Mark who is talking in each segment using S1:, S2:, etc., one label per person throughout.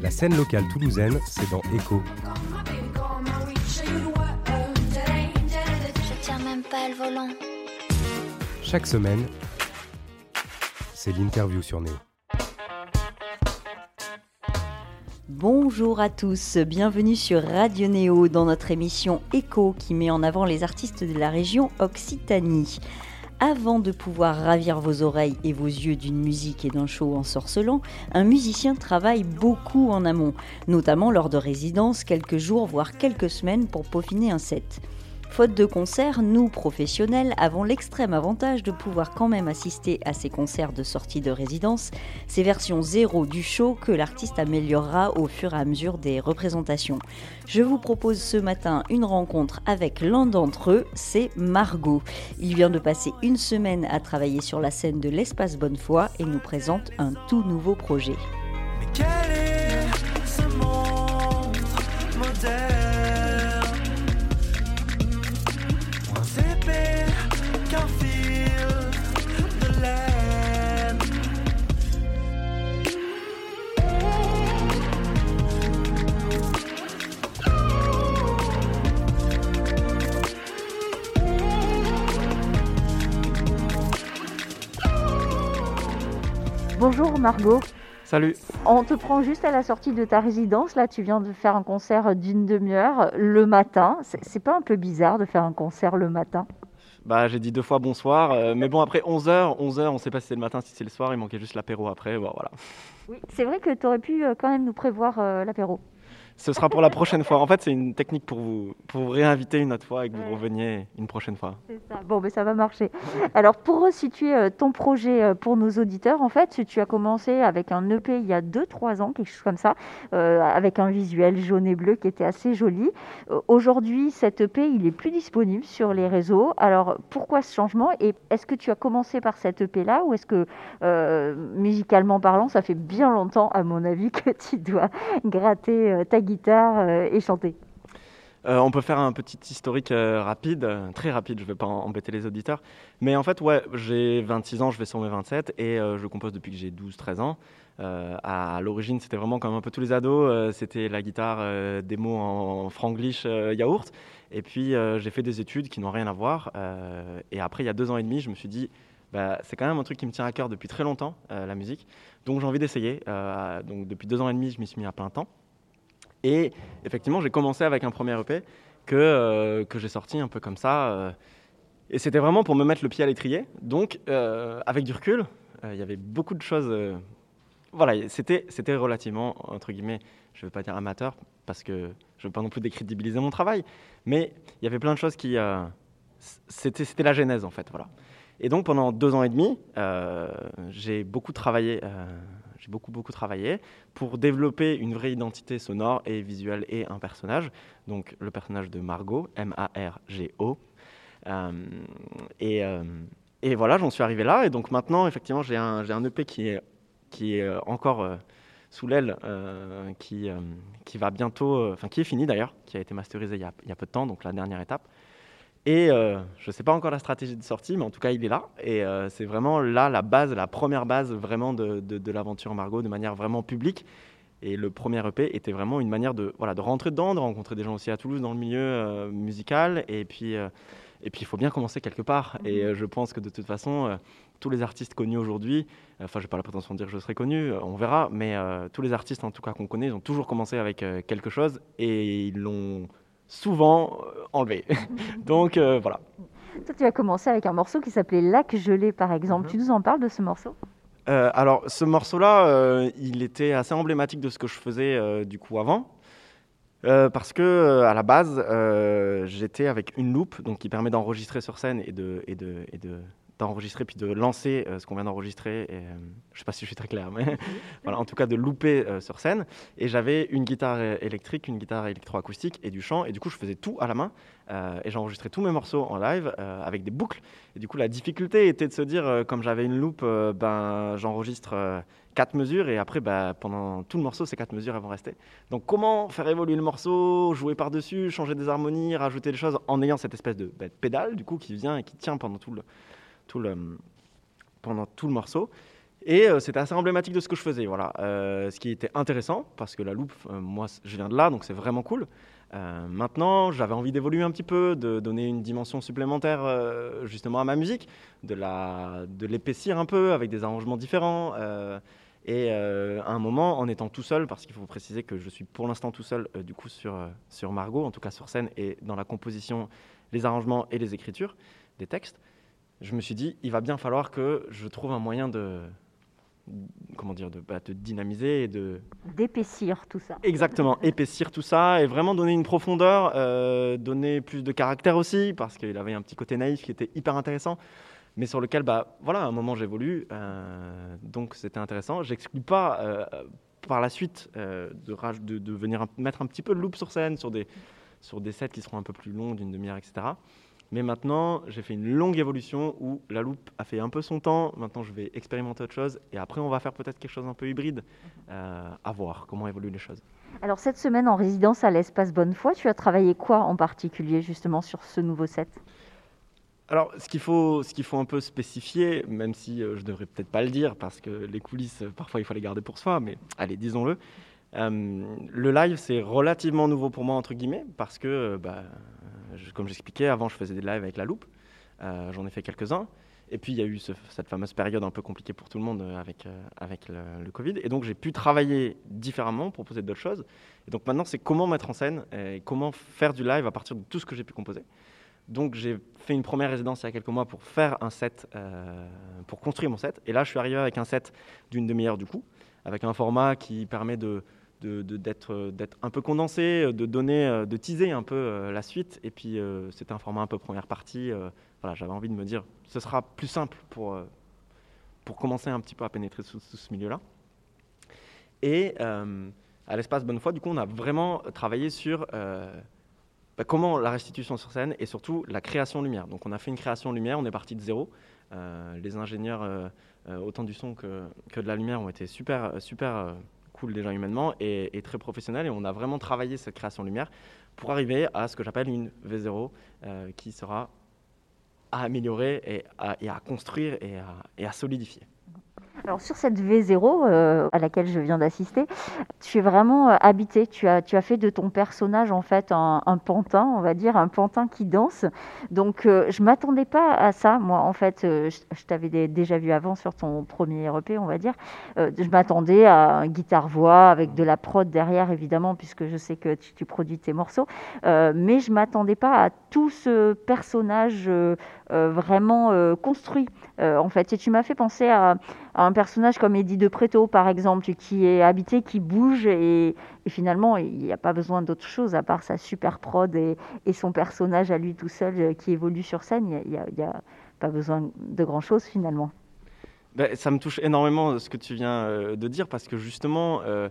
S1: La scène locale toulousaine, c'est dans Echo.
S2: Je tiens même pas le volant.
S1: Chaque semaine, c'est l'interview sur Néo.
S3: Bonjour à tous, bienvenue sur Radio Néo dans notre émission Echo qui met en avant les artistes de la région Occitanie. Avant de pouvoir ravir vos oreilles et vos yeux d'une musique et d'un show ensorcelant, un musicien travaille beaucoup en amont, notamment lors de résidences, quelques jours voire quelques semaines pour peaufiner un set. Faute de concert, nous, professionnels, avons l'extrême avantage de pouvoir quand même assister à ces concerts de sortie de résidence, ces versions zéro du show que l'artiste améliorera au fur et à mesure des représentations. Je vous propose ce matin une rencontre avec l'un d'entre eux, c'est Margot. Il vient de passer une semaine à travailler sur la scène de l'Espace Bonnefoy et nous présente un tout nouveau projet.
S4: Bonjour Margot,
S5: Salut.
S4: on te prend juste à la sortie de ta résidence. Là, tu viens de faire un concert d'une demi-heure le matin. C'est pas un peu bizarre de faire un concert le matin?
S5: Bah, j'ai dit deux fois bonsoir, euh, mais bon, après 11h, 11h, on sait pas si c'est le matin, si c'est le soir, il manquait juste l'apéro après, bon, voilà.
S4: Oui. C'est vrai que tu aurais pu euh, quand même nous prévoir euh, l'apéro.
S5: Ce sera pour la prochaine fois. En fait, c'est une technique pour vous, pour vous réinviter une autre fois et que vous reveniez une prochaine fois.
S4: C'est ça. Bon, mais ça va marcher. Alors, pour resituer euh, ton projet euh, pour nos auditeurs, en fait, tu as commencé avec un EP il y a 2-3 ans, quelque chose comme ça, euh, avec un visuel jaune et bleu qui était assez joli. Euh, Aujourd'hui, cet EP, il est plus disponible sur les réseaux. Alors, pourquoi ce changement Et est-ce que tu as commencé par cet EP-là ou est-ce que, euh, musicalement parlant, ça fait bien longtemps, à mon avis, que tu dois gratter ta guitare euh, et chanter
S5: Euh, on peut faire un petit historique euh, rapide, très rapide, je vais pas embêter les auditeurs. Mais en fait, ouais, j'ai 26 ans, je vais sur mes 27 et je compose depuis que j'ai 12-13 ans. À l'origine, c'était vraiment comme un peu tous les ados, c'était la guitare, des mots en franglish yaourt. Et puis, j'ai fait des études qui n'ont rien à voir. et après, il y a deux ans et demi, je me suis dit, bah, c'est quand même un truc qui me tient à cœur depuis très longtemps, la musique. Donc, j'ai envie d'essayer. Donc, depuis deux ans et demi, je m'y suis mis à plein temps. Et effectivement, j'ai commencé avec un premier EP que, euh, que j'ai sorti un peu comme ça. euh, et c'était vraiment pour me mettre le pied à l'étrier. Donc, euh, avec du recul, il y avait beaucoup de choses. voilà, c'était, relativement, entre guillemets, je ne vais pas dire amateur, parce que je ne veux pas non plus décrédibiliser mon travail, mais il y avait plein de choses qui. c'était, c'était la genèse, en fait. Voilà. Et donc, pendant deux ans et demi, j'ai beaucoup travaillé. J'ai beaucoup, beaucoup travaillé pour développer une vraie identité sonore et visuelle et un personnage. Donc le personnage de Margot, M-A-R-G-O. Euh, et, euh, et voilà, j'en suis arrivé là. Et donc maintenant, effectivement, j'ai un, un EP qui est, qui est euh, encore sous l'aile, qui, qui va bientôt, enfin qui est fini d'ailleurs, qui a été masterisé il y a, il y a peu de temps, donc la dernière étape. Et euh, je ne sais pas encore la stratégie de sortie, mais en tout cas, il est là. Et euh, c'est vraiment là la base, la première base vraiment de, de, de l'aventure Margot de manière vraiment publique. Et le premier EP était vraiment une manière de, voilà, de rentrer dedans, de rencontrer des gens aussi à Toulouse dans le milieu euh, musical. Et puis, et puis, il faut bien commencer quelque part. Et euh, je pense que de toute façon, tous les artistes connus aujourd'hui, enfin, je n'ai pas la prétention de dire que je serai connu, on verra, mais tous les artistes en tout cas qu'on connaît, ils ont toujours commencé avec quelque chose et ils l'ont souvent euh, enlevé. Donc euh, voilà.
S4: Toi, tu as commencé avec un morceau qui s'appelait Lac gelé, par exemple.
S5: Mhm.
S4: Tu nous en parles de ce morceau?
S5: Euh, alors, ce morceau-là, il était assez emblématique de ce que je faisais du coup avant. Euh, parce que euh, à la base, euh, j'étais avec une loupe, donc qui permet d'enregistrer sur scène et de et de et de d'enregistrer puis de lancer euh, ce qu'on vient d'enregistrer. Et, euh, je sais pas si je suis très clair, mais voilà, en tout cas de louper euh, sur scène. Et j'avais une guitare euh, électrique, une guitare électroacoustique et du chant. Et du coup, je faisais tout à la main. Et j'enregistrais tous mes morceaux en live avec des boucles. Et du coup, la difficulté était de se dire, comme j'avais une loupe, ben, j'enregistre quatre mesures et après, ben, pendant tout le morceau, ces quatre mesures elles vont rester. Donc, comment faire évoluer le morceau, jouer par-dessus, changer des harmonies, rajouter des choses en ayant cette espèce de, de pédale du coup qui vient et qui tient pendant tout le, le, pendant tout le morceau. Et euh, c'était assez emblématique de ce que je faisais. Voilà. Euh, ce qui était intéressant, parce que la loupe, euh, moi, je viens de là, donc c'est vraiment cool. Euh, maintenant, j'avais envie d'évoluer un petit peu, de donner une dimension supplémentaire justement à ma musique, de la- de l'épaissir un peu avec des arrangements différents. et à un moment, en étant tout seul, parce qu'il faut préciser que je suis pour l'instant tout seul du coup sur, sur Margot, en tout cas sur scène et dans la composition, les arrangements et les écritures des textes, je me suis dit, il va bien falloir que je trouve un moyen de, comment dire, de, bah, de dynamiser et de,
S4: D'épaissir tout ça.
S5: Exactement, épaissir tout ça et vraiment donner une profondeur, euh, donner plus de caractère aussi, parce qu'il avait un petit côté naïf qui était hyper intéressant, mais sur lequel, bah, voilà, à un moment j'évolue, euh, donc c'était intéressant. J'exclus pas euh, par la suite de, raj- de, de venir mettre un petit peu de loop sur scène, sur des, sur des sets qui seront un peu plus longs, d'une demi-heure, etc. Mais maintenant, j'ai fait une longue évolution où la loupe a fait un peu son temps. Maintenant, je vais expérimenter autre chose. Et après, on va faire peut-être quelque chose un peu hybride. Euh, à voir comment évoluent les choses.
S4: Alors cette semaine en résidence à l'espace Bonnefoy, tu as travaillé quoi en particulier justement sur ce nouveau set?
S5: Alors, ce qu'il faut, ce qu'il faut un peu spécifier, même si euh, je devrais peut-être pas le dire, parce que les coulisses, euh, parfois, il faut les garder pour soi, mais allez, disons-le. Euh, le live, c'est relativement nouveau pour moi, entre guillemets, parce que, bah, comme j'expliquais, avant, je faisais des lives avec la loupe. Euh, J'en ai fait quelques-uns. Et puis, il y a eu ce- cette fameuse période un peu compliquée pour tout le monde euh, avec, euh, le, Covid. Et donc, j'ai pu travailler différemment, proposer d'autres choses. Et donc, maintenant, c'est comment mettre en scène et comment faire du live à partir de tout ce que j'ai pu composer. Donc j'ai fait une première résidence il y a quelques mois pour faire un set, pour construire mon set. Et là, je suis arrivé avec un set d'une demi-heure du coup, avec un format qui permet de euh, d'être un peu condensé, de donner, euh, de teaser un peu euh, la suite. Et puis euh, c'était un format un peu première partie. euh, voilà, j'avais envie de me dire, ce sera plus simple pour euh, pour commencer un petit peu à pénétrer sous, ce milieu-là. Et euh, à l'espace Bonnefoy, du coup, on a vraiment travaillé sur euh, bah, comment la restitution sur scène et surtout la création lumière. Donc on a fait une création lumière, on est parti de zéro. Euh, les ingénieurs, euh, euh, autant du son que, que de la lumière, ont été super, super euh, cool déjà humainement et, très professionnels. Et on a vraiment travaillé cette création lumière pour arriver à ce que j'appelle une V0 euh, qui sera à améliorer et à, et à construire et à, et à solidifier.
S4: Alors sur cette V0 euh, à laquelle je viens d'assister, tu es vraiment euh, habité, tu as, tu as fait de ton personnage en fait un, pantin, on va dire, un pantin qui danse. Donc euh, je m'attendais pas à ça, moi en fait, euh, je, t'avais dé- déjà vu avant sur ton premier EP, on va dire. Je m'attendais à un guitare-voix avec de la prod derrière évidemment, puisque je sais que tu, tu produis tes morceaux. Mais je m'attendais pas à tout ce personnage vraiment euh, construit euh, en fait. Et tu m'as fait penser à un personnage comme Eddie de Preto, par exemple, qui est habité, qui bouge, et, finalement, il n'y a pas besoin d'autre chose à part sa super prod et, son personnage à lui tout seul euh, qui évolue sur scène. Il n'y a, pas besoin de grand-chose finalement.
S5: Ben, ça me touche énormément euh, ce que tu viens euh, de dire parce que justement, euh,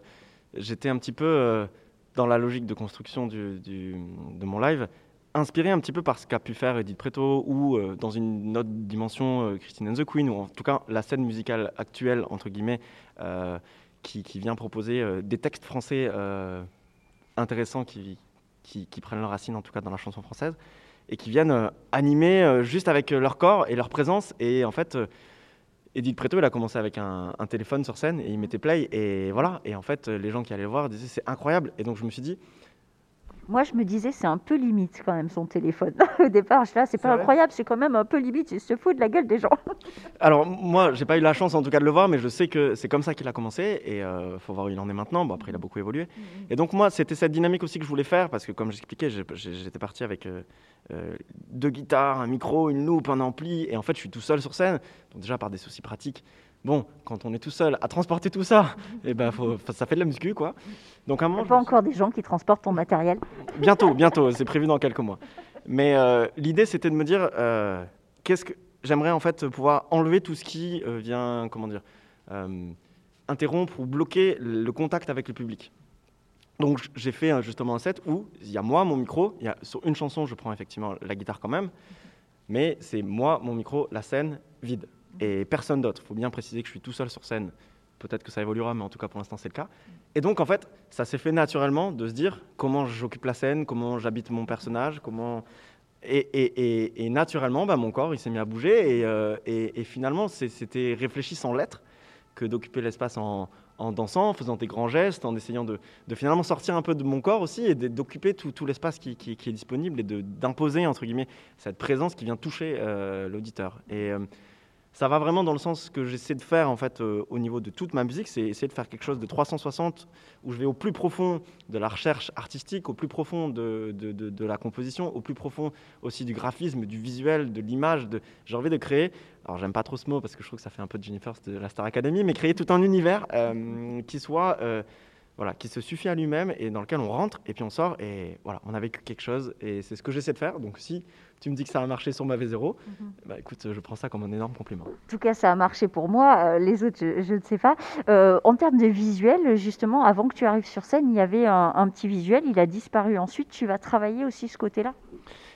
S5: j'étais un petit peu euh, dans la logique de construction de mon live, inspiré un petit peu par ce qu'a pu faire Edith Preto ou euh, dans une autre dimension euh, Christine and the Queen ou en tout cas la scène musicale actuelle entre guillemets euh, qui, vient proposer des textes français intéressants qui, qui, prennent leur racine en tout cas dans la chanson française et qui viennent animer juste avec leur corps et leur présence et en fait Edith Preto, il a commencé avec un, un téléphone sur scène et il mettait play et voilà. Et en fait, les gens qui allaient voir disaient c'est incroyable. Et donc je me suis dit,
S4: Moi, je me disais, c'est un peu limite quand même son téléphone. Au départ, je suis là, c'est pas incroyable, c'est quand même un peu limite, il se fout de la gueule des gens.
S5: alors moi, j'ai pas eu la chance en tout cas de le voir, mais je sais que c'est comme ça qu'il a commencé et euh, faut voir où il en est maintenant. Bon après, il a beaucoup évolué. Et donc moi, c'était cette dynamique aussi que je voulais faire parce que comme j'expliquais, j'étais parti avec euh, euh, deux guitares, un micro, une loupe, un ampli, et en fait, je suis tout seul sur scène. Donc déjà par des soucis pratiques. Bon, quand on est tout seul à transporter tout ça, et ben faut- ça fait de la muscu quoi. Donc à un moment,
S4: pas encore des gens qui transportent ton matériel.
S5: Bientôt, bientôt, c'est prévu dans quelques mois. Mais euh, l'idée, c'était de me dire, euh, qu'est-ce que j'aimerais en fait pouvoir enlever tout ce qui euh, vient, comment dire, interrompre ou bloquer le contact avec le public. Donc j'ai fait euh, justement un set où il y a moi, mon micro, il y a, sur une chanson, je prends effectivement la guitare quand même, mais c'est moi, mon micro, la scène vide et personne d'autre. Il faut bien préciser que je suis tout seul sur scène. Peut-être que ça évoluera, mais en tout cas pour l'instant c'est le cas. Et donc en fait, ça s'est fait naturellement de se dire comment j'occupe la scène, comment j'habite mon personnage, comment et, naturellement, bah, mon corps il s'est mis à bouger et, euh, finalement c'était réfléchi sans l'être que d'occuper l'espace en, dansant, en faisant des grands gestes, en essayant de, finalement sortir un peu de mon corps aussi et d'occuper tout, l'espace qui, est disponible et d'imposer, entre guillemets, cette présence qui vient toucher euh, l'auditeur. Et euh, ça va vraiment dans le sens que j'essaie de faire en fait euh, au niveau de toute ma musique, c'est essayer de faire quelque chose de 360 où je vais au plus profond de la recherche artistique, au plus profond de, de- la composition, au plus profond aussi du graphisme, du visuel, de l'image. J'ai envie de créer, alors j'aime pas trop ce mot parce que je trouve que ça fait un peu de Jennifer de la Star Academy, mais créer tout un univers euh, qui soit, euh, voilà, qui se suffit à lui-même et dans lequel on rentre et puis on sort et voilà, on a vécu quelque chose et c'est ce que j'essaie de faire. Donc si tu me dis que ça a marché sur ma V0, bah écoute, je prends ça comme un énorme compliment.
S4: En tout cas, ça a marché pour moi. Euh, les autres, je, je ne sais pas. Euh, en termes de visuel, justement, avant que tu arrives sur scène, il y avait un, un petit visuel. Il a disparu ensuite. Tu vas travailler aussi ce côté-là?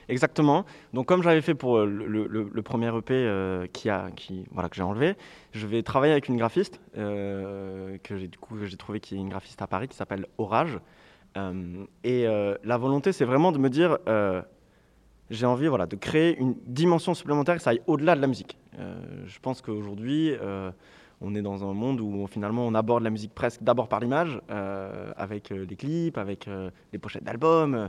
S5: Exactement. Donc comme j'avais fait pour euh, le, premier EP euh, qui qui, que j'ai enlevé, je vais travailler avec une graphiste euh, que j'ai du trouvé qui est une graphiste à Paris qui s'appelle Orage. Et la volonté, c'est vraiment de me dire, j'ai envie voilà, de créer une dimension supplémentaire ça aille au-delà de la musique. Je pense qu'aujourd'hui, on est dans un monde où finalement on aborde la musique presque d'abord par l'image, avec euh, les clips, avec euh, les pochettes d'albums,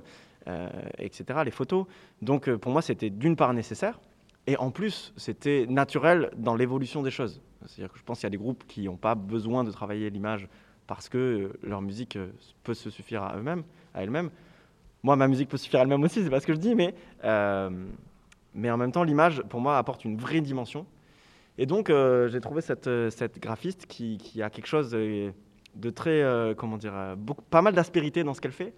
S5: etc., les photos. Donc euh, pour moi, c'était d'une part nécessaire, et en plus, c'était naturel dans l'évolution des choses. C'est-à-dire que je pense qu'il y a des groupes qui n'ont pas besoin de travailler l'image parce que euh, leur musique euh, peut se suffire à eux-mêmes, à. Moi, ma musique peut suffire à elle-même aussi, c'est pas ce que je dis, mais, euh, mais en même temps, l'image, pour moi, apporte une vraie dimension. Et donc, euh, j'ai trouvé cette, euh, cette graphiste qui, a quelque chose euh, de très, euh, comment dire, euh, beaucoup, pas mal d'aspérité dans ce qu'elle fait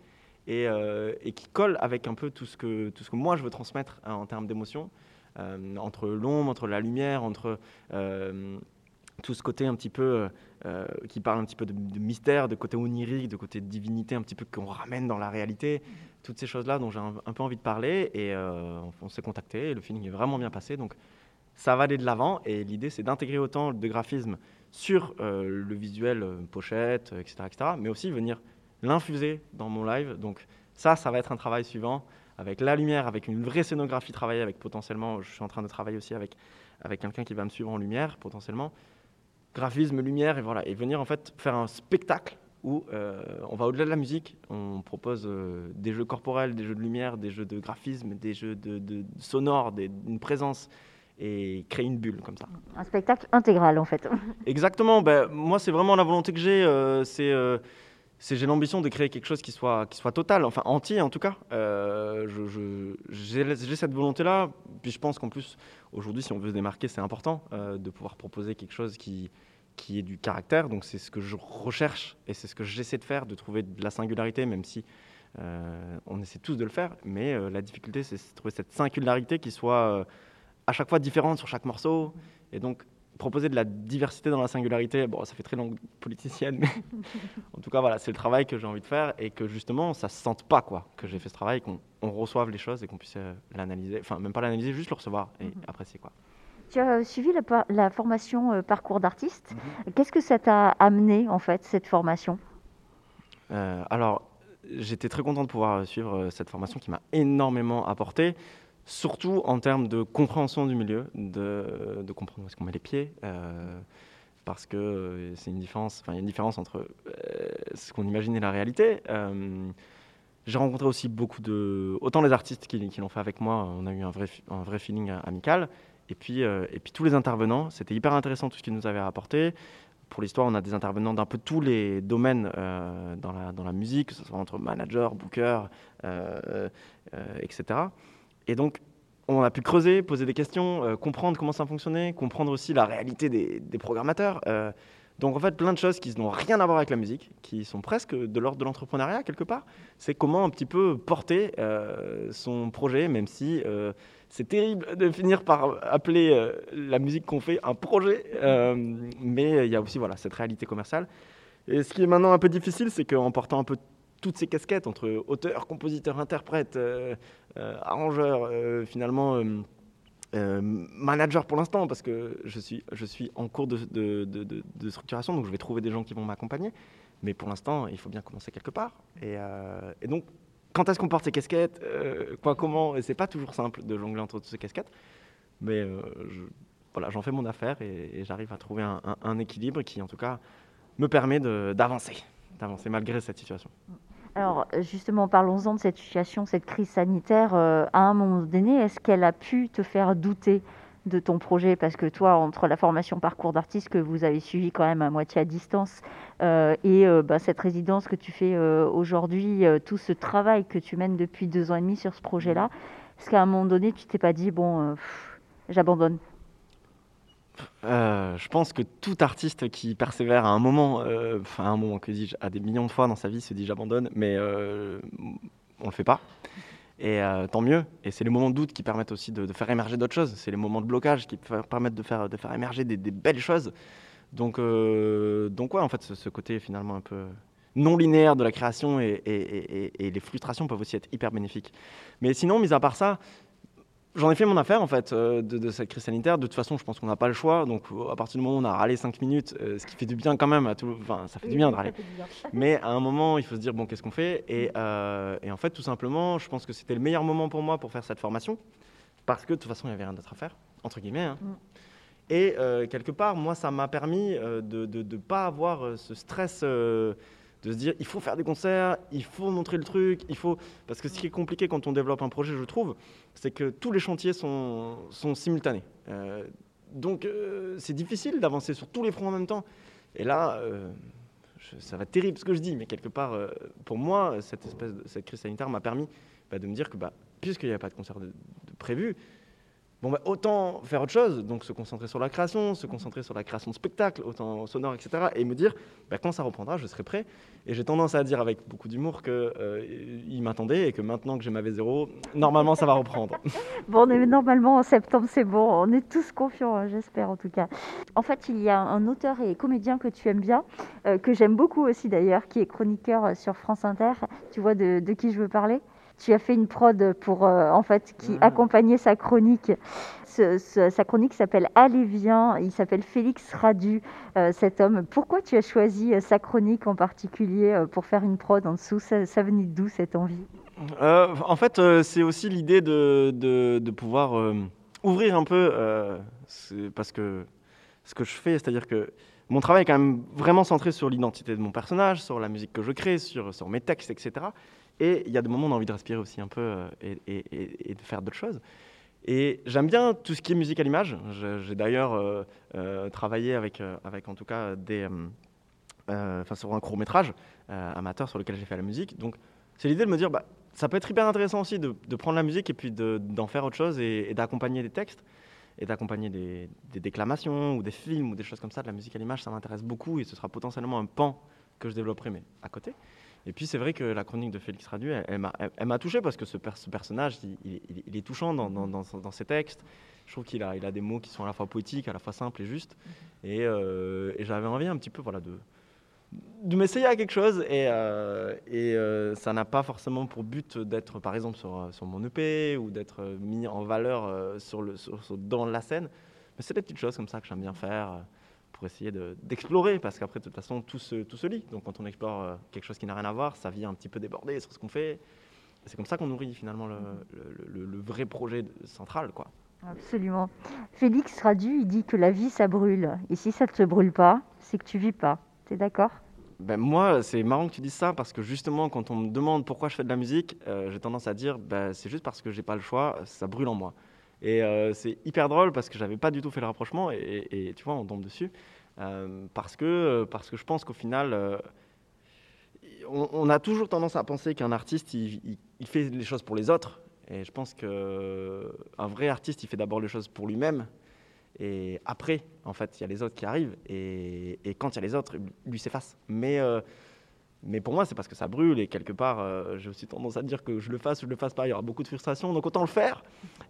S5: et, euh, et qui colle avec un peu tout ce que, tout ce que moi je veux transmettre hein, en termes d'émotion, euh, entre l'ombre, entre la lumière, entre euh, tout ce côté un petit peu qui parle un petit peu de, mystère, de côté onirique, de côté divinité, un petit peu qu'on ramène dans la réalité, toutes ces choses-là dont j'ai un, peu envie de parler et on, s'est contacté le feeling est vraiment bien passé donc ça va aller de l'avant et l'idée c'est d'intégrer autant de graphisme sur le visuel, pochette, etc., etc., mais aussi venir l'infuser dans mon live. Donc ça, ça va être un travail suivant avec la lumière, avec une vraie scénographie travaillée, avec potentiellement, je suis en train de travailler aussi avec, avec quelqu'un qui va me suivre en lumière, potentiellement, graphisme, lumière, et voilà, et venir en fait faire un spectacle où euh, on va au-delà de la musique, on propose euh, des jeux corporels, des jeux de lumière, des jeux de graphisme, des jeux de, de sonores, des- une présence, et créer une bulle comme ça.
S4: Un spectacle intégral, en fait.
S5: Exactement. Ben, moi, c'est vraiment la volonté que j'ai. euh, c'est- j'ai l'ambition de créer quelque chose qui soit, qui soit total, enfin entier en tout cas. Euh, j'ai, cette volonté-là. Puis je pense qu'en plus, aujourd'hui, si on veut se démarquer, c'est important euh, de pouvoir proposer quelque chose qui, qui ait du caractère. Donc c'est ce que je recherche et c'est ce que j'essaie de faire, de trouver de la singularité, même si euh, on essaie tous de le faire. Mais euh, la difficulté, c'est de trouver cette singularité qui soit à chaque fois différente sur chaque morceau. Et donc proposer de la diversité dans la singularité, bon, ça fait très langue politicienne, mais en tout cas, voilà, c'est le travail que j'ai envie de faire et que justement, ça se sente pas, quoi, que j'ai fait ce travail, qu'on on reçoive les choses et qu'on puisse euh, l'analyser, enfin, même pas l'analyser, juste le recevoir et apprécier, quoi.
S4: Tu as suivi la, formation euh, parcours d'artiste. Qu'est-ce que ça t'a amené, en fait, cette formation?
S5: Euh, alors, j'étais très content de pouvoir euh, suivre cette formation qui m'a énormément apporté, surtout en termes de compréhension du milieu, de, comprendre où est-ce qu'on met les pieds, euh, parce que euh, c'est une différence, enfin, il y a une différence entre euh, ce qu'on imagine et la réalité. J'ai rencontré aussi beaucoup de, autant les artistes qui, l'ont fait avec moi, on a eu un vrai, un vrai feeling amical, et puis, et puis tous les intervenants, c'était hyper intéressant tout ce qu'ils nous avaient apporté. Pour l'histoire, on a des intervenants d'un peu tous les domaines dans, la, dans la musique, que ce soit entre manager, booker, etc. Et donc, on a pu creuser, poser des questions, euh, comprendre comment ça fonctionnait, comprendre aussi la réalité des, des programmateurs. euh. donc, en fait, plein de choses qui n'ont rien à voir avec la musique, qui sont presque de l'ordre de l'entrepreneuriat, quelque part. C'est comment un petit peu porter euh, son projet, même si c'est terrible de finir par appeler la musique qu'on fait un projet, mais il y a aussi voilà, cette réalité commerciale. Et ce qui est maintenant un peu difficile, c'est qu'en portant un peu toutes ces casquettes entre auteur, compositeur, interprète, euh, euh, arrangeur, euh, finalement manager pour l'instant, parce que je suis, je suis en cours de, de- de- structuration, donc je vais trouver des gens qui vont m'accompagner. Mais pour l'instant, il faut bien commencer quelque part. Et, donc, quand est-ce qu'on porte ces casquettes Quoi, comment Et c'est pas toujours simple de jongler entre toutes ces casquettes. Mais voilà, j'en fais mon affaire et, j'arrive à trouver un, un- équilibre qui, en tout cas, me permet d'avancer, d'avancer malgré cette situation.
S4: Alors justement, parlons-en de cette situation, cette crise sanitaire. euh, à un moment donné, est-ce qu'elle a pu te faire douter de ton projet? Parce que toi, entre la formation parcours d'artiste que vous avez suivi quand même à moitié à distance euh, et euh, bah, cette résidence que tu fais euh, aujourd'hui, euh, tout ce travail que tu mènes depuis deux ans et demi sur ce projet-là, est-ce qu'à un moment donné, tu t'es pas dit, bon, euh, j'abandonne?
S5: Euh, je pense que tout artiste qui persévère à un moment, euh, enfin à un moment que dis-je, à des millions de fois dans sa vie se dit j'abandonne, mais euh, on le fait pas. Et euh, tant mieux. Et c'est les moments de doute qui permettent aussi de, faire émerger d'autres choses. C'est les moments de blocage qui per- permettent de faire, émerger des, belles choses. Donc, donc ouais, en fait, ce, côté finalement un peu non linéaire de la création et les frustrations peuvent aussi être hyper bénéfiques. Mais sinon, mis à part ça, J'en ai fait mon affaire en fait euh, de, de cette crise sanitaire. De toute façon, je pense qu'on n'a pas le choix. Donc, euh, à partir du moment où on a râlé 5 minutes, euh, ce qui fait du bien quand même à tout. Enfin, ça fait du bien de râler. Mais à un moment, il faut se dire bon, qu'est-ce qu'on fait? Et, euh, et en fait, tout simplement, je pense que c'était le meilleur moment pour moi pour faire cette formation parce que de toute façon, il n'y avait rien d'autre à faire entre guillemets. hein.
S4: Mm.
S5: Et euh, quelque part, moi, ça m'a permis de ne pas avoir ce stress. De se dire, il faut faire des concerts, il faut montrer le truc, il faut... Parce que ce qui est compliqué quand on développe un projet, je trouve, c'est que tous les chantiers sont, sont simultanés. Euh, donc euh, c'est difficile d'avancer sur tous les fronts en même temps. Et là, euh, ça va terrible ce que je dis, mais quelque part, pour moi, cette, espèce cette crise sanitaire m'a permis bah, de me dire que bah, puisqu'il n'y a pas de concert prévu, bon, bah, autant faire autre chose, donc se concentrer sur la création, se concentrer sur la création de spectacles, autant sonore, etc. Et me dire, bah, quand ça reprendra, je serai prêt. Et j'ai tendance à dire avec beaucoup d'humour qu'il m'attendait et que maintenant que j'ai ma V0, normalement ça va reprendre.
S4: Bon, normalement en septembre, c'est bon. On est tous confiants, hein, j'espère en tout cas. En fait, il y a un auteur et comédien que tu aimes bien, euh, que j'aime beaucoup aussi d'ailleurs, qui est chroniqueur euh, sur France Inter. Tu vois de qui je veux parler? Tu as fait une prod pour, euh, en fait, qui
S5: Ah.
S4: accompagnait sa chronique. Ce- ce- sa chronique s'appelle Allez, viens. Il s'appelle Félix Radu, euh, cet homme. Pourquoi tu as choisi euh, sa chronique en particulier euh, pour faire une prod en dessous? Ça, ça venait d'où cette envie?
S5: Euh, en fait, c'est aussi l'idée de, de- de pouvoir ouvrir un peu, parce que ce que je fais, c'est-à-dire que mon travail est quand même vraiment centré sur l'identité de mon personnage, sur la musique que je crée, sur, sur mes textes, etc. Et il y a des moments où on a envie de respirer aussi un peu euh, et, de faire d'autres choses. Et j'aime bien tout ce qui est musique à l'image. J'ai d'ailleurs euh, euh, travaillé avec, avec en tout cas enfin, sur un court métrage amateur sur lequel j'ai fait la musique. Donc c'est l'idée de me dire, bah, ça peut être hyper intéressant aussi de, prendre la musique et puis de- d'en faire autre chose et, et d'accompagner des textes et d'accompagner des, des déclamations ou des films ou des choses comme ça. De la musique à l'image, ça m'intéresse beaucoup et ce sera potentiellement un pan que je développerai mais à côté. Et puis c'est vrai que la chronique de Félix Radu, elle, elle m'a- elle- m'a touché parce que ce, per- ce personnage, il, il- il- il est touchant dans, dans- dans son- dans ses textes. Je trouve qu'il a, il a des mots qui sont à la fois poétiques, à la fois simples et justes. Et, euh, et j'avais envie un petit peu voilà, de, de m'essayer à quelque chose et, euh, et euh, ça n'a pas forcément pour but d'être par exemple sur, sur mon EP ou d'être mis en valeur sur le, sur- sur- dans la scène. Mais c'est des petites choses comme ça que j'aime bien faire pour essayer de- d'explorer parce qu'après de toute façon tout se, tout se lit. Donc quand on explore euh, quelque chose qui n'a rien à voir, ça vient un petit peu déborder sur ce qu'on fait. C'est comme ça qu'on nourrit finalement le, le- le- le vrai projet central. Quoi.
S4: Absolument. Félix Radu, il dit que la vie, ça brûle. Et si ça ne te brûle pas, c'est que tu vis pas. T'es d'accord?
S5: Ben moi, c'est marrant que tu dises ça parce que justement, quand on me demande pourquoi je fais de la musique, euh, j'ai tendance à dire ben, c'est juste parce que j'ai pas le choix, ça brûle en moi. Et euh, c'est hyper drôle parce que j'avais pas du tout fait le rapprochement et, tu vois, on tombe dessus. Euh, parce, que, euh, parce que je pense qu'au final, on, a toujours tendance à penser qu'un artiste, il, fait les choses pour les autres. Et je pense qu'un vrai artiste, il fait d'abord les choses pour lui-même. Et après, en fait, il y a les autres qui arrivent. Et, et quand il y a les autres, lui s'efface. Mais, mais pour moi, c'est parce que ça brûle. Et quelque part, euh, j'ai aussi tendance à dire que je le fasse ou je le fasse pas, il y aura beaucoup de frustration. Donc autant le faire.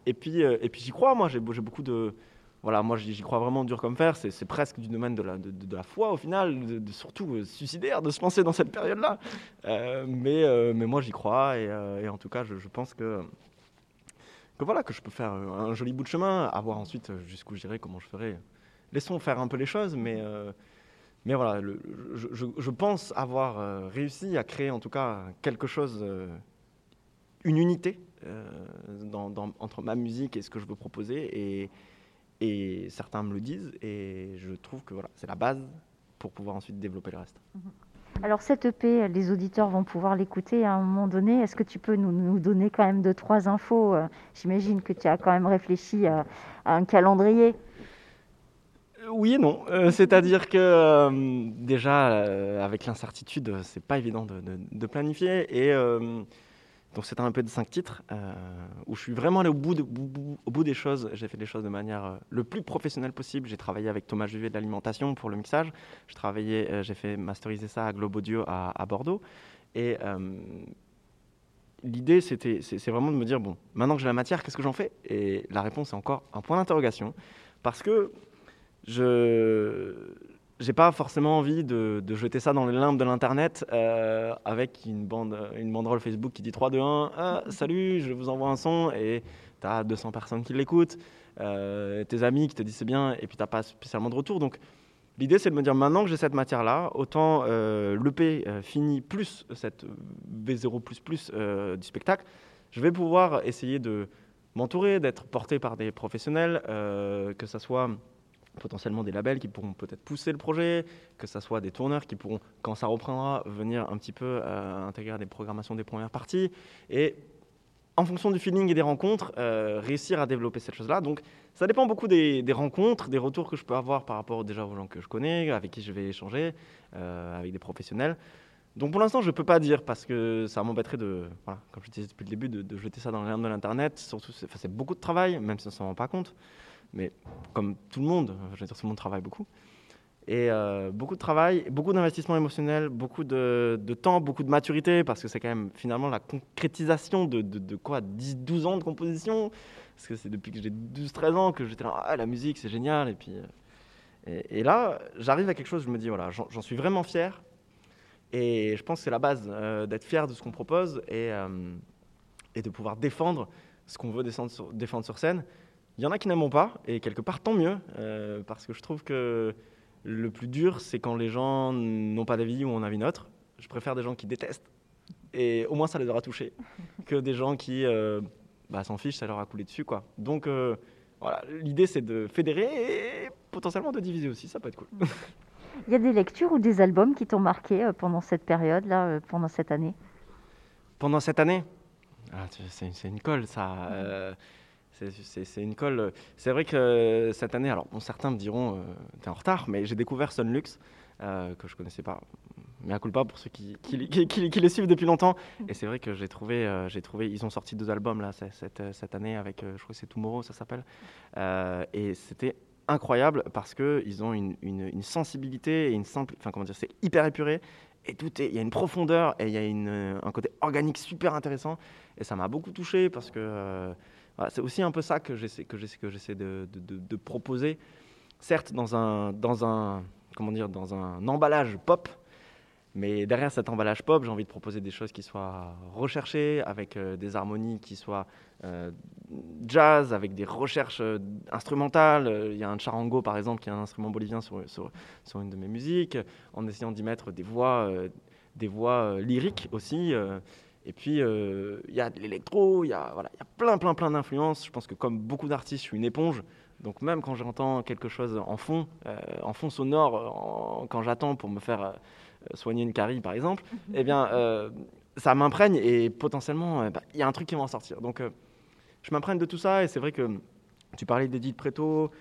S5: Et puis, euh, et puis j'y crois, moi. J'ai beaucoup de. Voilà, moi j'y crois vraiment dur comme fer. C'est presque du domaine de la, de, la foi au final, surtout euh, suicidaire de se lancer dans cette période-là. Mais, mais moi j'y crois. Et, en tout cas, je, je pense que que voilà, que je peux faire un joli bout de chemin, à voir ensuite jusqu'où j'irai, comment je ferai. Laissons faire un peu les choses, mais, mais voilà, je, pense avoir euh, réussi à créer en tout cas quelque chose, euh, une unité euh, entre ma musique et ce que je veux proposer. Et, certains me le disent, et je trouve que voilà, c'est la base pour pouvoir ensuite développer le reste.
S4: Alors cette EP, les auditeurs vont pouvoir l'écouter à un moment donné. Est-ce que tu peux nous, donner quand même deux, trois infos? J'imagine que tu as quand même réfléchi à un calendrier.
S5: Oui et non. Euh, C'est-à-dire que euh, déjà, euh, avec l'incertitude, c'est pas évident de, planifier. Et donc, c'est un peu de cinq titres où je suis vraiment allé au bout, des choses. J'ai fait les choses de manière le plus professionnelle possible. J'ai travaillé avec Thomas Juvet de l'alimentation pour le mixage. J'ai fait masteriser ça à Globe Audio à, à Bordeaux. Et l'idée, c'était, c'est vraiment de me dire bon, maintenant que j'ai la matière, qu'est-ce que j'en fais? Et la réponse est encore un point d'interrogation parce que je j'ai pas forcément envie de, jeter ça dans les limbes de l'internet euh, avec une bande une banderole Facebook qui dit 3 2 1 ah, salut je vous envoie un son et tu as 200 personnes qui l'écoutent euh, tes amis qui te disent c'est bien et puis t'as pas spécialement de retour. Donc l'idée c'est de me dire maintenant que j'ai cette matière là autant euh, l'EP euh, finit plus cette V0 euh, du spectacle je vais pouvoir essayer de m'entourer d'être porté par des professionnels euh, que ça soit potentiellement des labels qui pourront peut-être pousser le projet, que ce soit des tourneurs qui pourront, quand ça reprendra, venir un petit peu euh, intégrer des programmations des premières parties. Et en fonction du feeling et des rencontres, euh, réussir à développer cette chose-là. Donc ça dépend beaucoup des, rencontres, des retours que je peux avoir par rapport déjà aux gens que je connais, avec qui je vais échanger, euh, avec des professionnels. Donc pour l'instant, je ne peux pas dire parce que ça m'embêterait de, comme je disais depuis le début, de, jeter ça dans limbes de l'Internet. Surtout, c'est beaucoup de travail, même si on ne s'en rend pas compte. Mais comme tout le monde, je veux dire, tout le monde travaille beaucoup. Et euh, beaucoup de travail, beaucoup d'investissement émotionnel, beaucoup de, temps, beaucoup de maturité, parce que c'est quand même finalement la concrétisation de, de, quoi 10, 12 ans de composition? Parce que c'est depuis que j'ai 12-13 ans que j'étais là, ah, la musique c'est génial. Et, puis, euh, et, là, j'arrive à quelque chose, je me dis, voilà, j'en suis vraiment fier. Et je pense que c'est la base euh, d'être fier de ce qu'on propose et, et de pouvoir défendre ce qu'on veut défendre sur scène. Il y en a qui n'aiment pas, et quelque part, tant mieux, euh, parce que je trouve que le plus dur, c'est quand les gens n'ont pas d'avis ou ont un avis neutre. Je préfère des gens qui détestent, et au moins ça les aura touchés, que des gens qui euh, bah, s'en fichent, ça leur a coulé dessus. Quoi. Donc euh, voilà, l'idée c'est de fédérer et potentiellement de diviser aussi, ça peut être cool.
S4: Il y a des lectures ou des albums qui t'ont marqué pendant cette période-là, pendant cette année?
S5: Pendant cette année? Ah, c'est une colle, ça. C'est- une colle. C'est vrai que euh, cette année, alors bon, certains me diront, euh, t'es en retard, mais j'ai découvert Sunlux, euh, que je connaissais pas. Mais à culpa pour ceux qui, qui, qui- qui- qui les suivent depuis longtemps. Et c'est vrai que j'ai trouvé, euh, j'ai trouvé, ils ont sorti deux albums là cette, euh, cette année avec, euh, je crois que c'est Tomorrow, ça s'appelle. Euh, et c'était incroyable parce que ils ont une, une- une sensibilité et une simple, enfin comment dire, c'est hyper épuré et tout est, il y a une profondeur et il y a une, euh, un côté organique super intéressant et ça m'a beaucoup touché parce que euh, c'est aussi un peu ça que j'essaie de, proposer, certes dans un emballage pop. Mais derrière cet emballage pop, j'ai envie de proposer des choses qui soient recherchées, avec euh, des harmonies qui soient euh, jazz, avec des recherches euh, instrumentales. Il y a un charango, par exemple, qui est un instrument bolivien sur, sur, une de mes musiques, en essayant d'y mettre des voix, des voix lyriques aussi. Et puis, euh, il y a de l'électro, il y a, voilà, il y a plein, plein, plein d'influences. Je pense que comme beaucoup d'artistes, je suis une éponge. Donc même quand j'entends quelque chose en fond, euh, en fond sonore, en- quand j'attends pour me faire euh, soigner une carie, par exemple, eh bien, ça m'imprègne et potentiellement, bah, il y a un truc qui va en sortir. Donc, je m'imprègne de tout ça et c'est vrai que tu parlais d'Edith Preto,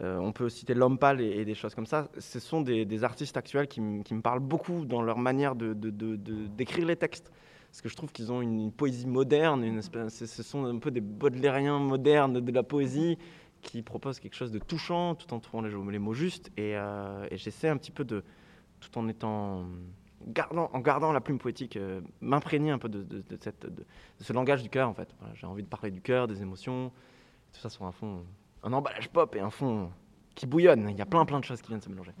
S5: euh, on peut citer L'Homme Pâle et, et des choses comme ça. Ce sont des, artistes actuels qui, me parlent beaucoup dans leur manière de, de- de- d'écrire les textes. Parce que je trouve qu'ils ont une, poésie moderne, une ce- sont un peu des baudelairiens modernes de la poésie qui proposent quelque chose de touchant tout en trouvant les, mots justes. Et, euh, et j'essaie un petit peu de, tout en étant gardant, en gardant la plume poétique, euh, m'imprégner un peu de, ce langage du cœur en fait. J'ai envie de parler du cœur, des émotions, tout ça sur un fond, un emballage pop et un fond qui bouillonne. Il y a plein plein de choses qui viennent se mélanger.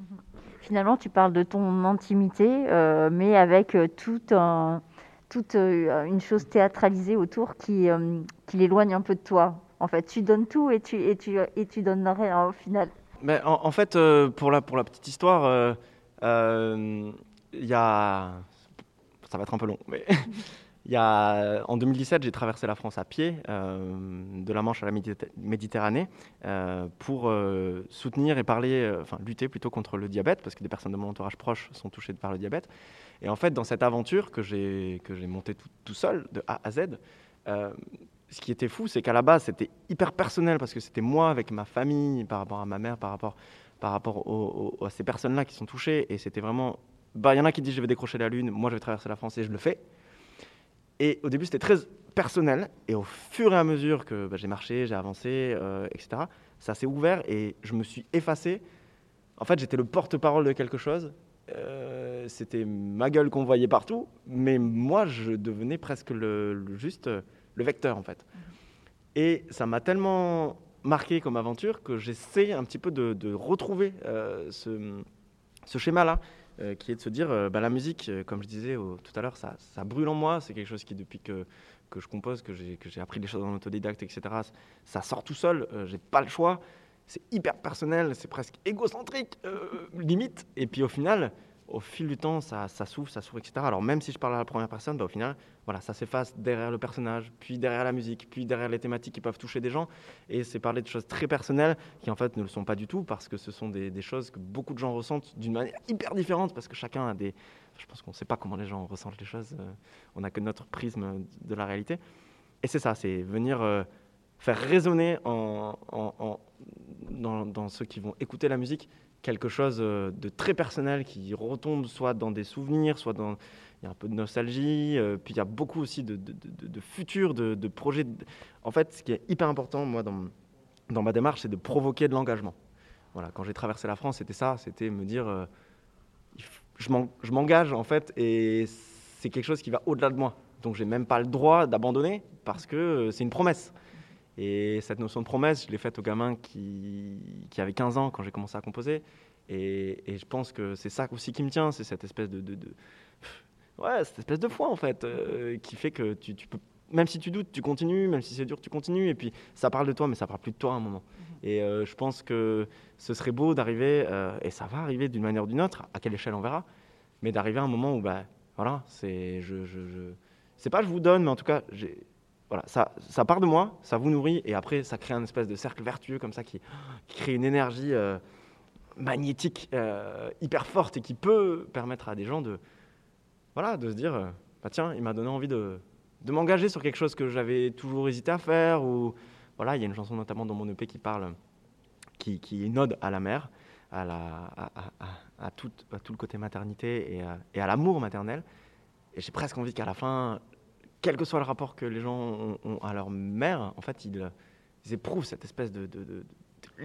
S4: Finalement, tu parles de ton intimité, euh, mais avec euh, tout un- toute euh, une chose théâtralisée autour qui, euh, qui l'éloigne un peu de toi. En fait, tu donnes tout et tu, et tu, et tu donnes rien au final.
S5: Mais en, en fait, euh, pour, la, pour la petite histoire, il y a. Ça va être un peu long, mais Il y a, en 2017, j'ai traversé la France à pied, euh, de la Manche à la Méditer- Méditerranée, euh, pour euh, soutenir et parler, enfin lutter plutôt contre le diabète, parce que des personnes de mon entourage proche sont touchées par le diabète. Et en fait, dans cette aventure que j'ai montée tout, seul, de A à Z, ce qui était fou, c'est qu'à la base, c'était hyper personnel, parce que c'était moi avec ma famille, par rapport à ma mère, par rapport, par rapport au- à ces personnes-là qui sont touchées. Et c'était vraiment. Bah, Il y en a qui disent je vais décrocher la Lune, moi je vais traverser la France et je le fais. Et au début, c'était très personnel. Et au fur et à mesure que bah, j'ai marché, j'ai avancé, euh, etc., ça s'est ouvert et je me suis effacé. En fait, j'étais le porte-parole de quelque chose. Euh, c'était ma gueule qu'on voyait partout, mais moi, je devenais presque juste euh, le vecteur, en fait. Et ça m'a tellement marqué comme aventure que j'essaie un petit peu de, retrouver ce schéma-là, euh, qui est de se dire, euh, bah, la musique, euh, comme je disais tout à l'heure, ça, ça brûle en moi. C'est quelque chose qui, depuis que, que je compose, que j'ai appris des choses en autodidacte, etc., ça sort tout seul. j'ai pas le choix. C'est hyper personnel, c'est presque égocentrique, limite. Et puis au final, au fil du temps, ça, ça s'ouvre, ça s'ouvre, etc. Alors même si je parle à la première personne, bah, au final, voilà, ça s'efface derrière le personnage, puis derrière la musique, puis derrière les thématiques qui peuvent toucher des gens. Et c'est parler de choses très personnelles qui en fait ne le sont pas du tout parce que ce sont des, choses que beaucoup de gens ressentent d'une manière hyper différente parce que chacun a des... Je pense qu'on ne sait pas comment les gens ressentent les choses. euh, on n'a que notre prisme de la réalité. Et c'est ça, c'est venir euh, faire résonner dans ceux qui vont écouter la musique quelque chose euh, de très personnel qui retombe soit dans des souvenirs, soit dans... Il y a un peu de nostalgie, euh, puis il y a beaucoup aussi de, de, de, futur, de, projets. En fait, ce qui est hyper important, moi, dans, dans ma démarche, c'est de provoquer de l'engagement. Voilà, quand j'ai traversé la France, c'était ça, c'était me dire, euh, je m'en- je m'engage en fait, et c'est quelque chose qui va au-delà de moi. Donc j'ai même pas le droit d'abandonner parce que c'est une promesse. Et cette notion de promesse, je l'ai faite aux gamins qui, qui avaient 15 ans quand j'ai commencé à composer. Et, et je pense que c'est ça aussi qui me tient, c'est cette espèce de, de- de- ouais, cette espèce de foi en fait, euh, qui fait que tu, tu peux, même si tu doutes, tu continues, même si c'est dur, tu continues. Et puis ça parle de toi, mais ça parle plus de toi à un moment. Et euh, je pense que ce serait beau d'arriver, euh, et ça va arriver d'une manière ou d'une autre, à quelle échelle on verra, mais d'arriver à un moment où, bah, voilà, c'est, je, je, je- c'est pas je vous donne, mais en tout cas, j'ai, voilà, ça, ça part de moi, ça vous nourrit, et après, ça crée un espèce de cercle vertueux comme ça qui, crée une énergie euh, magnétique euh, hyper forte et qui peut permettre à des gens de, voilà, de se dire, euh, bah tiens, il m'a donné envie de, m'engager sur quelque chose que j'avais toujours hésité à faire, ou voilà, il y a une chanson notamment dans mon EP qui parle, qui, qui à la mère, à, la, à, tout, le côté maternité et à l'amour maternel. Et j'ai presque envie qu'à la fin, quel que soit le rapport que les gens ont, ont à leur mère, en fait, ils, ils éprouvent cette espèce de, de- de- de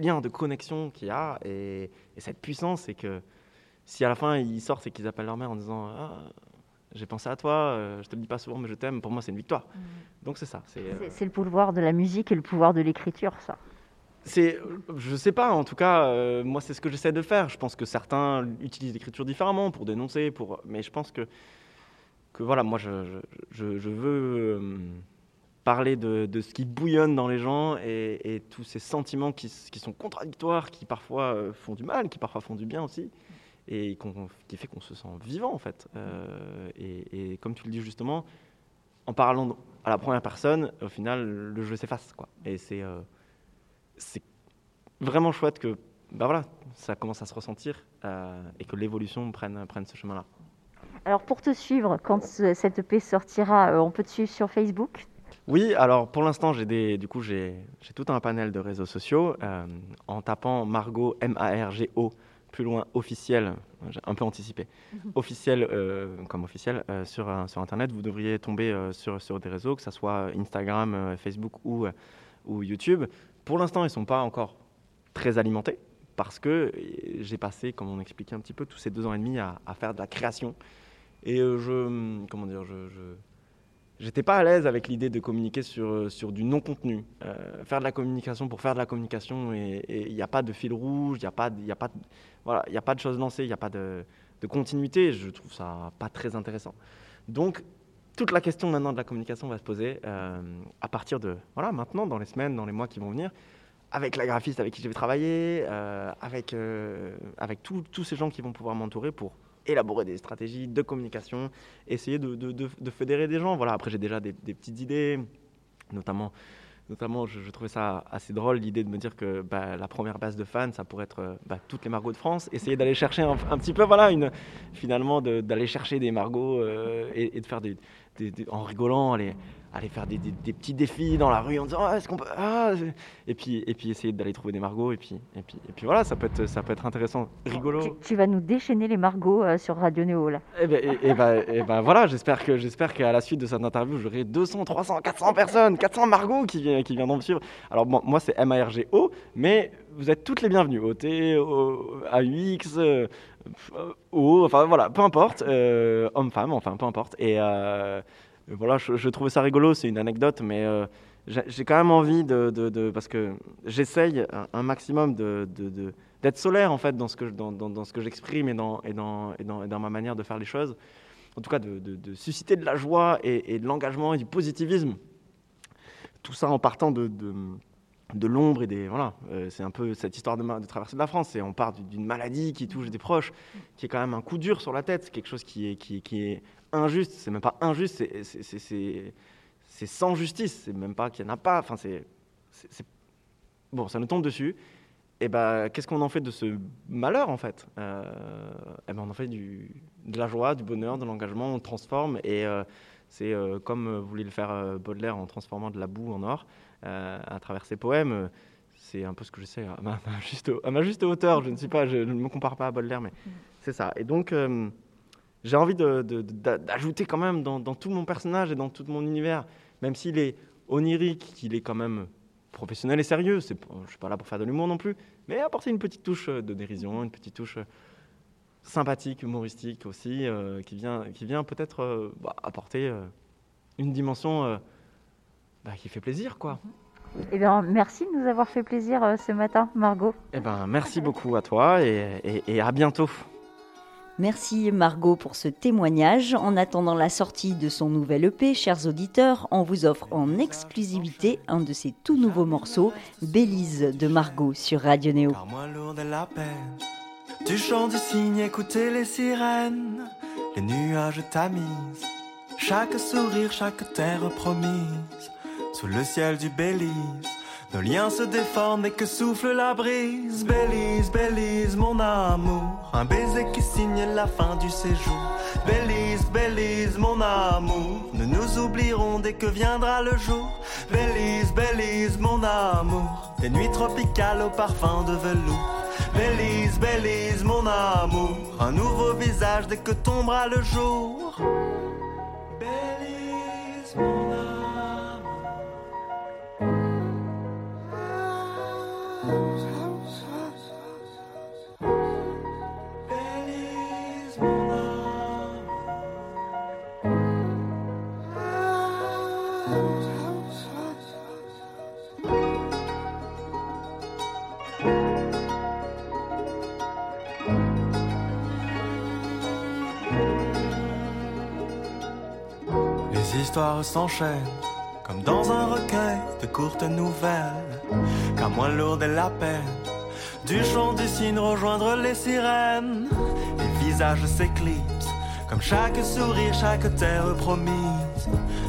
S5: lien, de connexion qu'il y a, et, et cette puissance, et que si à la fin ils sortent et qu'ils appellent leur mère en disant ah, j'ai pensé à toi, euh, je te le dis pas souvent, mais je t'aime, pour moi c'est une victoire. Donc c'est ça. C'est, euh,
S4: C'est le pouvoir de la musique et le pouvoir de l'écriture, ça.
S5: C'est, je sais pas, en tout cas, euh, moi c'est ce que j'essaie de faire. Je pense que certains utilisent l'écriture différemment pour dénoncer, pour, mais je pense que, que voilà, moi je, veux euh, parler de, ce qui bouillonne dans les gens et, tous ces sentiments qui, sont contradictoires, qui parfois euh, font du mal, qui parfois font du bien aussi, et qui fait qu'on se sent vivant en fait. Euh, et, comme tu le dis justement, en parlant à la première personne, au final, le jeu s'efface, quoi. Et c'est vraiment chouette que bah voilà, ça commence à se ressentir et que l'évolution prenne ce chemin-là.
S4: Alors, pour te suivre, quand ce- cette EP sortira, euh, on peut te suivre sur Facebook?
S5: Oui, alors pour l'instant, j'ai des, du coup, j'ai, j'ai tout un panel de réseaux sociaux. euh, en tapant Margot, M-A-R-G-O, plus loin, officiel, j'ai un peu anticipé, officiel euh, comme officiel, euh, sur, sur Internet, vous devriez tomber sur, sur des réseaux, que ce soit Instagram, Facebook ou, ou YouTube. Pour l'instant, ils ne sont pas encore très alimentés parce que j'ai passé, comme on expliquait un petit peu, tous ces deux ans et demi à, à faire de la création. Et euh, je, comment dire, je, J'étais pas à l'aise avec l'idée de communiquer sur, euh, sur du non-contenu. Euh, faire de la communication pour faire de la communication, et il n'y a pas de fil rouge, il n'y a, pas de- a, voilà, a pas de choses lancées, il n'y a pas de, de continuité. Je trouve ça pas très intéressant. Donc, toute la question maintenant de la communication va se poser à partir de, voilà, maintenant, dans les semaines, dans les mois qui vont venir, avec la graphiste avec qui je vais travailler, euh, avec, avec tous ces gens qui vont pouvoir m'entourer pour élaborer des stratégies de communication, essayer de, de- de- fédérer des gens. Voilà, après j'ai déjà des, des petites idées, notamment, notamment je, je trouvais ça assez drôle l'idée de me dire que bah, la première base de fans, ça pourrait être euh, bah, toutes les Margots de France. Essayer d'aller chercher un, petit peu, voilà, une, finalement d'aller chercher des Margots euh, et, de faire des- des- en rigolant, aller, aller faire des, des- des petits défis dans la rue en disant ah, est-ce qu'on peut ah, et puis et puis essayer d'aller trouver des Margots et puis et puis et puis voilà, ça peut être ça peut être intéressant, rigolo.
S4: Tu, tu vas nous déchaîner les Margots euh, sur Radio Néo là.
S5: Et ben, et, et ben- et ben voilà, j'espère que j'espère qu'à la suite de cette interview, j'aurai 200, 300, 400 personnes, 400 Margot qui, qui viendront me suivre. Alors bon, moi c'est M-A-R-G-O, mais vous êtes toutes les bienvenues. O-T, O- A-U-X, euh, euh, O, enfin voilà, peu importe, euh, homme-femme, enfin peu importe. Et voilà, je, je trouvais ça rigolo, c'est une anecdote, mais euh, j'ai quand même envie de, parce que j'essaye un, un maximum de, d'être solaire en fait dans ce que dans, ce que j'exprime et dans, et, dans, et, dans, et dans ma manière de faire les choses. En tout cas, de, susciter de la joie et de l'engagement et du positivisme. Tout ça en partant de, de, l'ombre et des voilà. euh, c'est un peu cette histoire de, de traverser de la France. C'est on part du- d'une maladie qui touche des proches, qui est quand même un coup dur sur la tête. Quelque chose qui est injuste. C'est même pas injuste. c'est- sans justice. C'est même pas qu'il n'y en a pas. Enfin, c'est bon, ça nous tombe dessus. Et ben, qu'est-ce qu'on en fait de ce malheur en fait? Euh, eh ben, on en fait de la joie, du bonheur, de l'engagement. On le transforme et euh, c'est euh, comme voulait le faire Baudelaire en transformant de la boue en or à travers ses poèmes. euh, C'est un peu ce que j'essaie à ma, ma juste, à ma juste hauteur. Je ne suis pas, je ne me compare pas à Baudelaire, mais c'est ça. Et donc, euh, j'ai envie d'ajouter quand même dans, dans tout mon personnage et dans tout mon univers, même s'il est onirique, qu'il est quand même professionnel et sérieux. C'est, je suis pas là pour faire de l'humour non plus, mais apporter une petite touche de dérision, une petite touche sympathique, humoristique aussi, euh, qui vient, qui vient peut-être euh, bah, apporter euh, une dimension euh, bah, qui fait plaisir, quoi.
S4: Eh bien, merci de nous avoir fait plaisir euh, ce matin, Margot.
S5: Eh ben, merci beaucoup à toi et, et- et à bientôt.
S3: Merci Margot pour ce témoignage. En attendant la sortie de son nouvel EP, chers auditeurs, on vous offre en exclusivité un de ses tout nouveaux morceaux, Bélise de Margot sur Radio Néo.
S6: Car moins lourde est la peine Du chant du cygne, écoutez les sirènes Les nuages tamisent Chaque sourire, chaque terre promise Sous le ciel du Belize. Nos liens se déforment et que souffle la brise. Belize, Belize, mon amour. Un baiser qui signe la fin du séjour. Belize, Belize, mon amour. Nous nous oublierons dès que viendra le jour. Belize, Belize, mon amour. Des nuits tropicales au parfum de velours. Belize, Belize, mon amour. Un nouveau visage dès que tombera le jour. Belize, mon amour histoires s'enchaînent comme dans un recueil de courtes nouvelles. Car moins lourde est la peine du chant du cygne rejoindre les sirènes. Les visages s'éclipsent comme chaque sourire, chaque terre promise.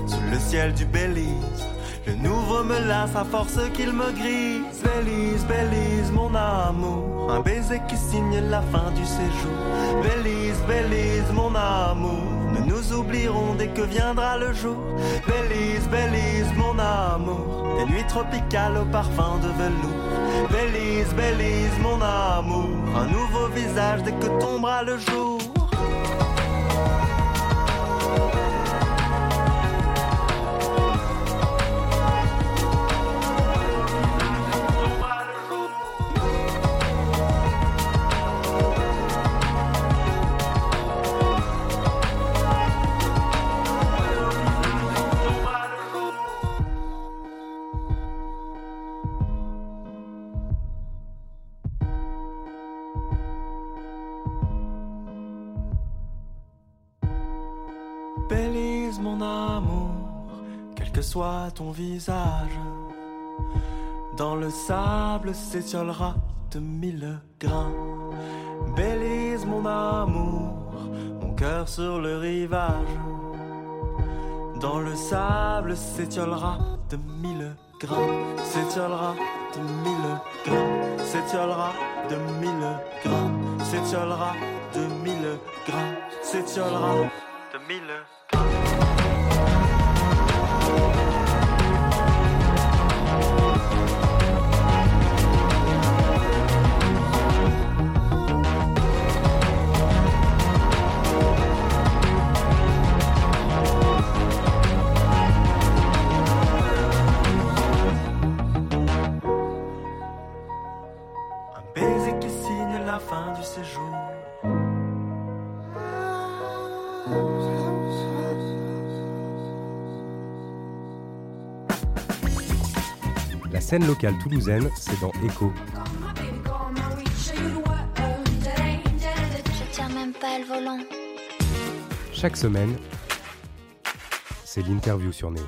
S6: Sous le ciel du Belize, le nouveau me lasse à force qu'il me grise. Belize, Belize, mon amour, un baiser qui signe la fin du séjour. Belize, Belize, mon amour, nous oublierons dès que viendra le jour. Belize, Belize, mon amour, des nuits tropicales au parfum de velours. Belize, Belize, mon amour, un nouveau visage dès que tombera le jour. Ton visage, dans le sable s'étiolera de mille grains. Bélise mon amour,
S5: cœur sur le rivage. Dans le sable s'étiolera de mille grammes, s'étiolera de mille grammes, s'étiolera de mille grammes, s'étiolera de mille grammes, s'étiolera de mille Un séjour.
S1: La scène locale toulousaine, c'est dans Echo.
S2: Je tiens même pas le volant.
S1: Chaque semaine, c'est l'interview sur Néo.